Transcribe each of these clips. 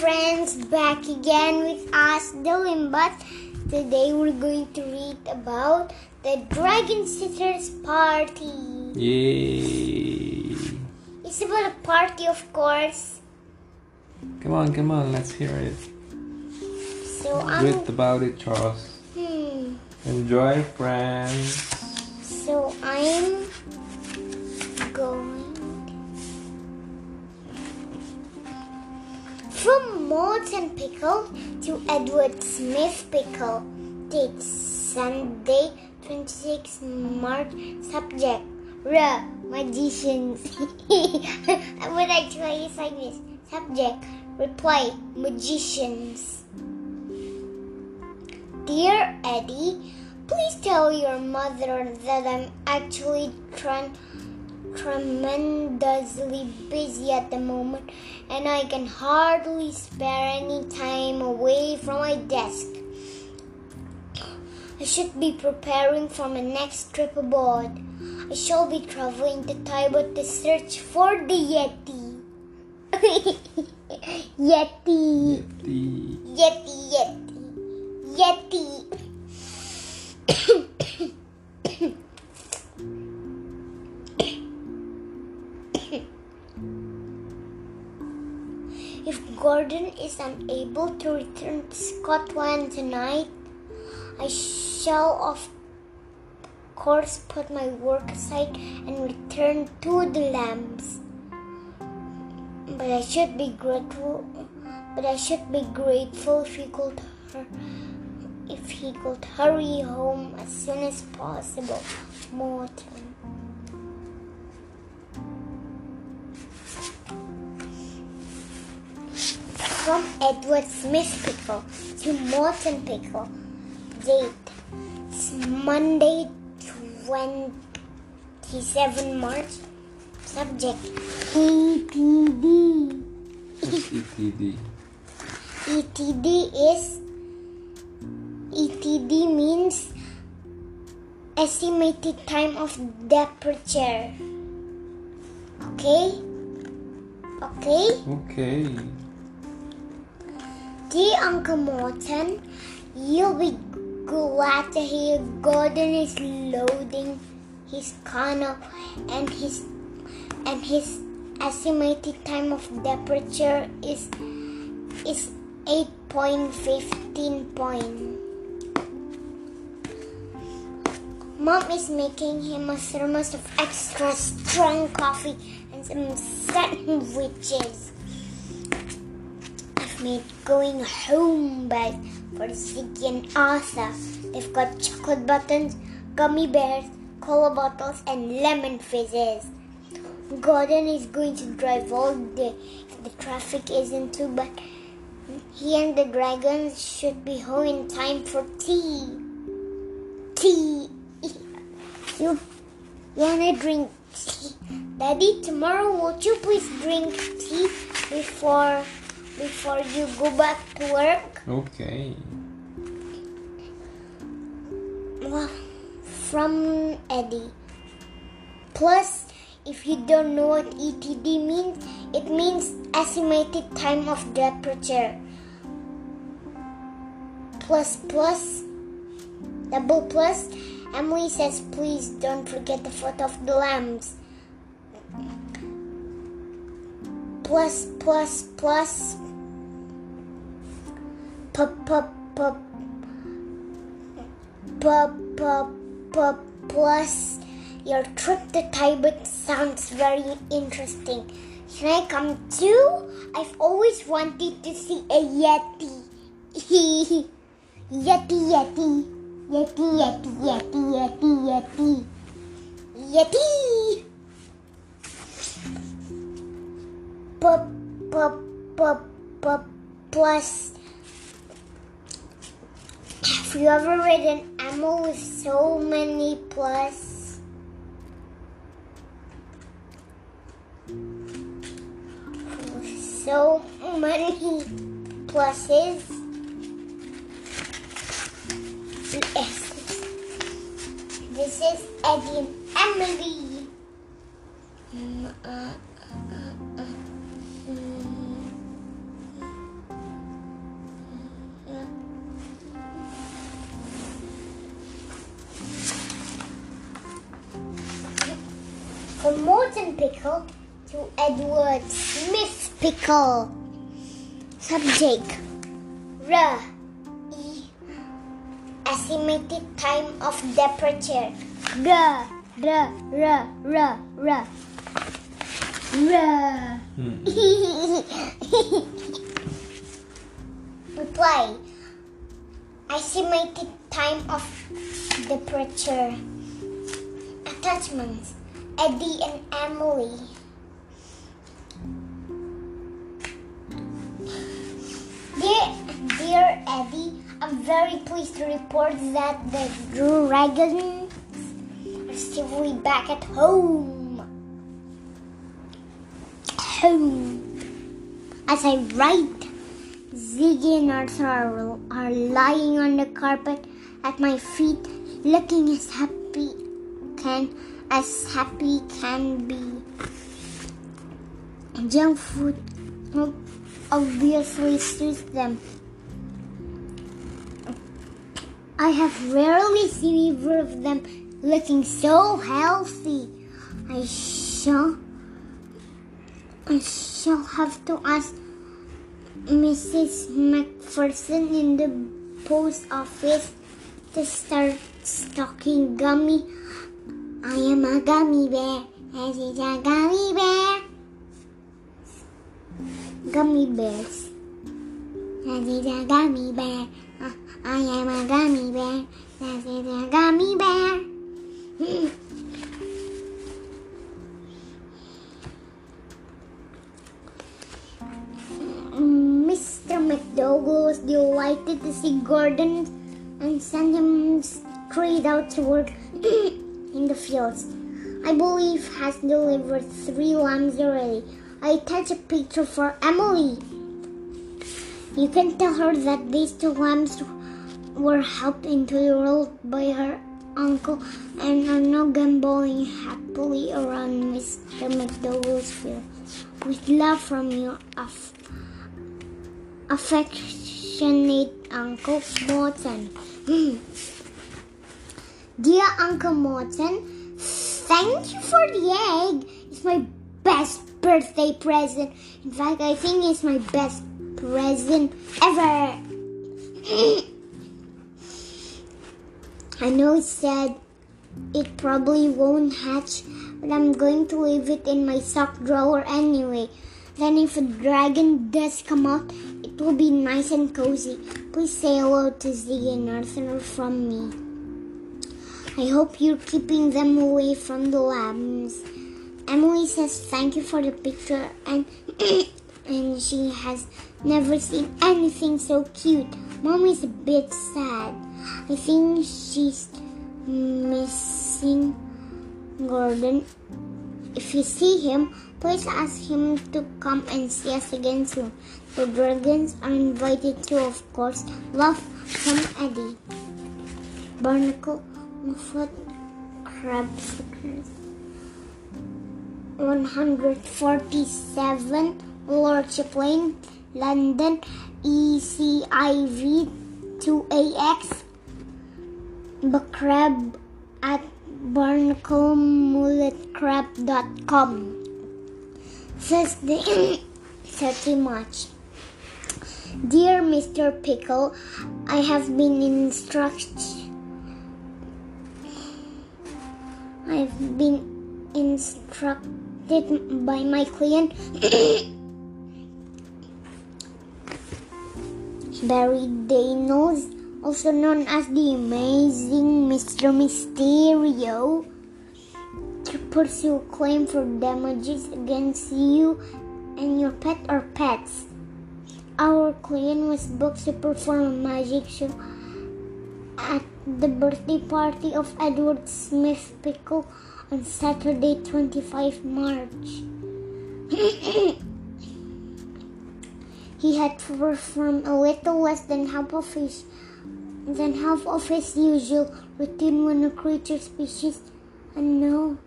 friends, back again with us, the Limbas. Today we're going to read about the Dragonsitter's Party. Yay! It's about a party, of course. Come on, come on, let's hear it. So I'm. Read about it, Charles. Hmm. Enjoy, friends. So I'm and Pickle to Edward Smith Pickle. Date Sunday, 26 March. Subject R Magicians. but actually it's like this. Subject Reply Magicians. Dear Eddie, please tell your mother that I'm actually trying tremendously busy at the moment and I can hardly spare any time away from my desk. I should be preparing for my next trip abroad. I shall be traveling to Tibet to search for the Yeti. Yeti. The Yeti, Yeti, Yeti. Gordon is unable to return to Scotland tonight, I shall of course put my work aside and return to the lambs. But I should be grateful. But I should be grateful if he could, if he could hurry home as soon as possible. Morton. From Edward Smith Pickle to Morton Pickle. Date Monday, 27 March. Subject ETD. what's ETD? ETD is ETD means estimated time of departure. Okay? Okay? Okay. Dear Uncle Morton, you'll be glad to hear Gordon is loading his canoe and his and his estimated time of departure is is 8.15 point. Mom is making him a thermos of extra strong coffee and some sandwiches. Made going home bed for Ziggy and Arthur. They've got chocolate buttons, gummy bears, cola bottles, and lemon fizzes. Gordon is going to drive all day if the traffic isn't too bad. He and the dragons should be home in time for tea. Tea. You, you wanna drink tea? Daddy, tomorrow won't you please drink tea before before you go back to work? Okay. Well, from Eddie. Plus, if you don't know what ETD means, it means estimated time of departure. Plus, plus, double plus. Emily says, please don't forget the foot of the lambs. Plus, plus, plus. Pup, pup. Pup, pup, pup. Plus, your trip to Tibet sounds very interesting. Can I come too? I've always wanted to see a Yeti. yeti, Yeti. Yeti, Yeti, Yeti, Yeti, Yeti. Yeti! Pup, pup, pup, pup, plus. Have you ever read an animal with so many plus? So many pluses? This is Eddie and Emily. Edward Smith Pickle. Subject R. E. Estimated time of departure. R. R. R. R. R. R. Hmm. Reply. Estimated time of departure. Attachments. Eddie and Emily. Dear, dear Eddie, I'm very pleased to report that the dragons are safely back at home. Home. As I write, Ziggy and Arthur are, are lying on the carpet at my feet, looking as happy can as happy can be. Junk food obviously suits them. I have rarely seen either of them looking so healthy. I shall I shall have to ask Mrs. McPherson in the post office to start stocking gummy. I am a gummy bear. This is a gummy bear. Gummy bears. This is a gummy bear. Uh, I am a gummy bear. This is a gummy bear. Mr. McDougall was delighted to see Gordon and sent him straight out to work in the fields. I believe has delivered three lambs already. I attached a picture for Emily. You can tell her that these two lambs were helped into the world by her uncle and are now gamboling happily around Mr. McDougall's field. With love from your aff- affectionate Uncle Morton. Dear Uncle Morton, thank you for the egg. It's my best birthday present. In fact, I think it's my best present ever. I know it's sad. It probably won't hatch, but I'm going to leave it in my sock drawer anyway. Then, if a dragon does come out, it will be nice and cozy. Please say hello to Ziggy and Arthur from me. I hope you're keeping them away from the lambs. Emily says thank you for the picture and and she has never seen anything so cute. Mom is a bit sad. I think she's missing Gordon. If you see him, please ask him to come and see us again soon. The dragons are invited too, of course. Love from Eddie. Barnacle, Mullet, Crab Stickers. 147 Lordship Lane, London, ECIV 2AX. The crab at barnaclemulletcrab.com. Thursday, 30 March. Dear Mr. Pickle, I have been instructed. I've been instructed by my client Barry Daniels, also known as the amazing Mr. Mysterio, to pursue a claim for damages against you and your pet or pets. Our client was booked to perform a magic show at the birthday party of Edward Smith Pickle on Saturday, 25 March. he had performed a little less than half of his than half of his usual routine when a creature species unknown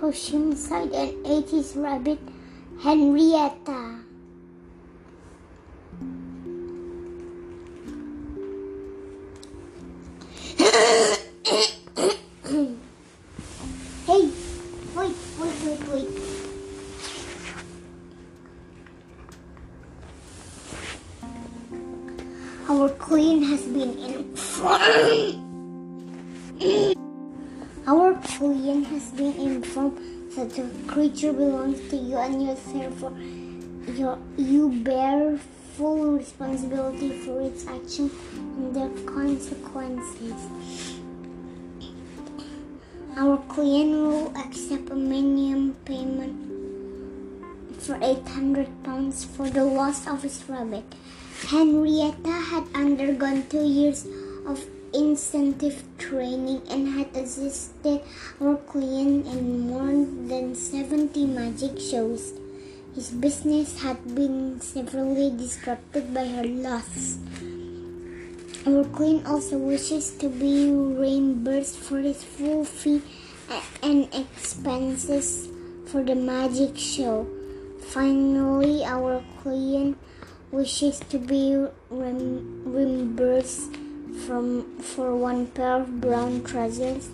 pushed him aside and ate his rabbit Henrietta. has been informed that the creature belongs to you and you therefore you, you bear full responsibility for its action and their consequences. Our client will accept a minimum payment for 800 pounds for the loss of his rabbit. Henrietta had undergone two years of incentive training and had assisted our client in more than 70 magic shows. His business had been severely disrupted by her loss. Our client also wishes to be reimbursed for his full fee and expenses for the magic show. Finally, our client wishes to be reimbursed from for one pair of brown trousers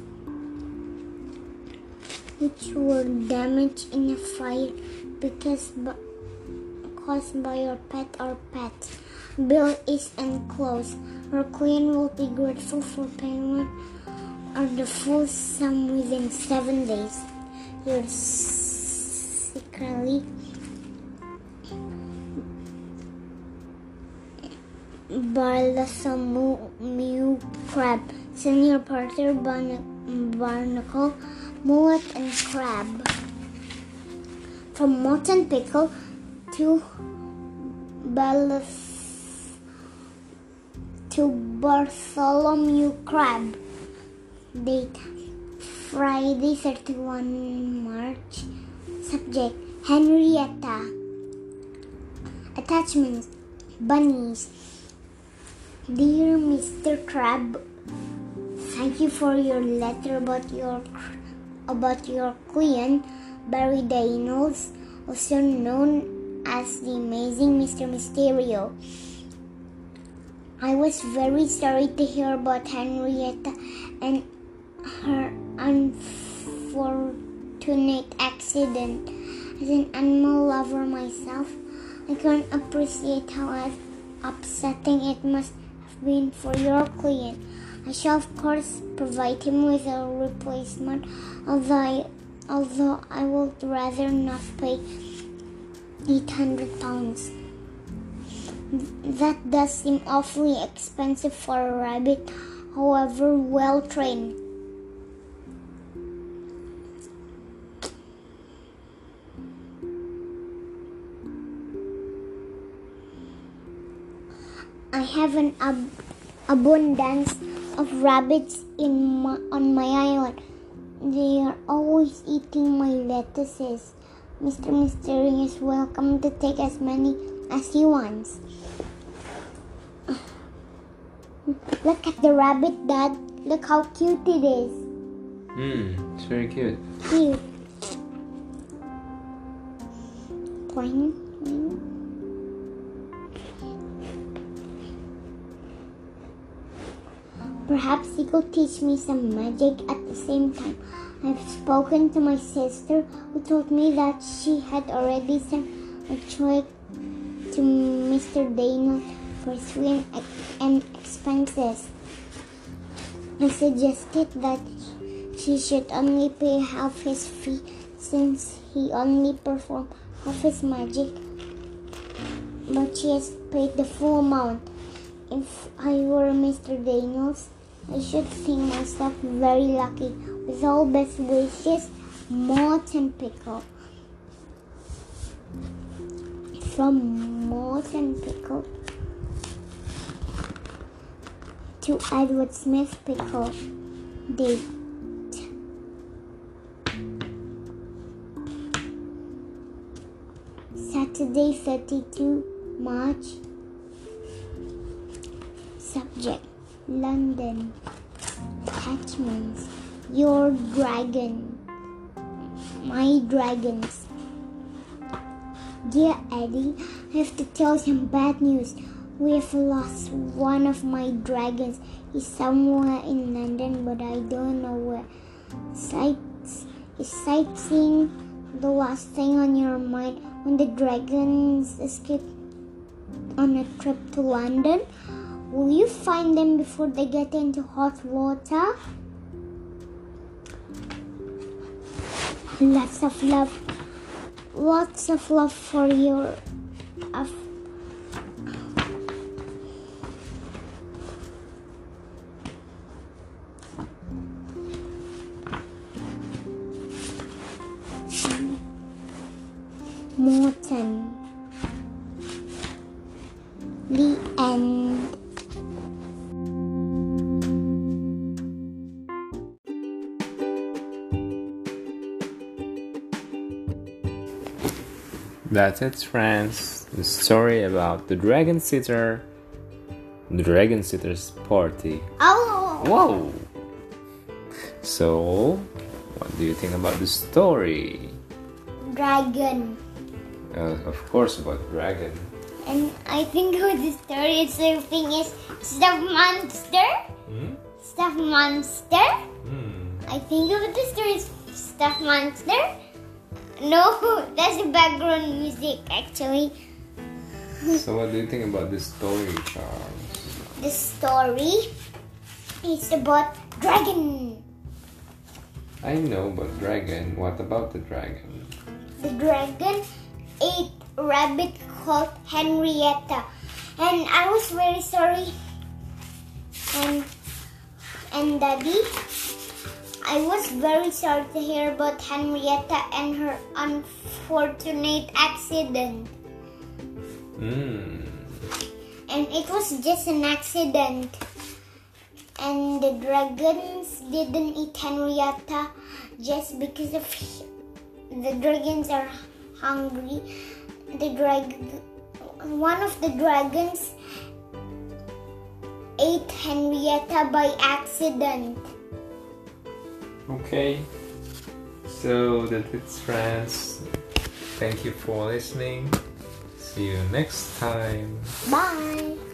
which were damaged in a fire because caused by your pet or pets. Bill is enclosed. Our client will be grateful for payment of the full sum within seven days. Yours secretly Bartholomew crab, senior partner barnacle, mullet, and crab. From Morton pickle to Balas to Bartholomew crab. Date Friday 31 March. Subject Henrietta. Attachments Bunnies Dear Mr. Crab, thank you for your letter about your about your client Barry Daniels, also known as the amazing Mr. Mysterio. I was very sorry to hear about Henrietta and her unfortunate accident. As an animal lover myself, I can't appreciate how upsetting it must been for your client. I shall of course provide him with a replacement, although I, although I would rather not pay 800 pounds. That does seem awfully expensive for a rabbit, however well trained. I have an ab- abundance of rabbits in my, on my island. They are always eating my lettuces. Mr. Mystery is welcome to take as many as he wants. Look at the rabbit, Dad. Look how cute it is. Hmm, it's very cute. Cute. Point. Perhaps he could teach me some magic at the same time. I've spoken to my sister who told me that she had already sent a check to Mr. Daniel for swim and expenses. I suggested that she should only pay half his fee since he only performed half his magic. But she has paid the full amount. If I were Mr. Daniels, I should think myself very lucky. With all best wishes, Morton Pickle. From Morton Pickle to Edward Smith Pickle. Date. Saturday, 32 March. Subject London. Attachments. Your dragon. My dragons. Dear Eddie, I have to tell some bad news. We have lost one of my dragons. He's somewhere in London, but I don't know where. Sights is sightseeing the last thing on your mind when the dragons escape on a trip to London? Will you find them before they get into hot water? lots of love, lots of love for your. Of, That's it, friends. The story about the dragon sitter, the dragon sitter's party. Oh! Whoa! So, what do you think about the story? Dragon. Uh, of course, about dragon. And I think with the story it's the thing is stuff monster. Hmm? Stuff monster. Hmm. I think of the story is stuff monster. No, that's the background music actually. So, what do you think about this story, Charles? The story is about dragon. I know about dragon. What about the dragon? The dragon ate a rabbit called Henrietta. And I was very sorry. And and daddy, I was very sorry to hear about Henrietta and her unfortunate accident. Hmm. And it was just an accident. And the dragons didn't eat Henrietta just because of the dragons are hungry. The drag one of the dragons ate Henrietta by accident. Okay. So that's it, friends. Thank you for listening. See you next time. Bye.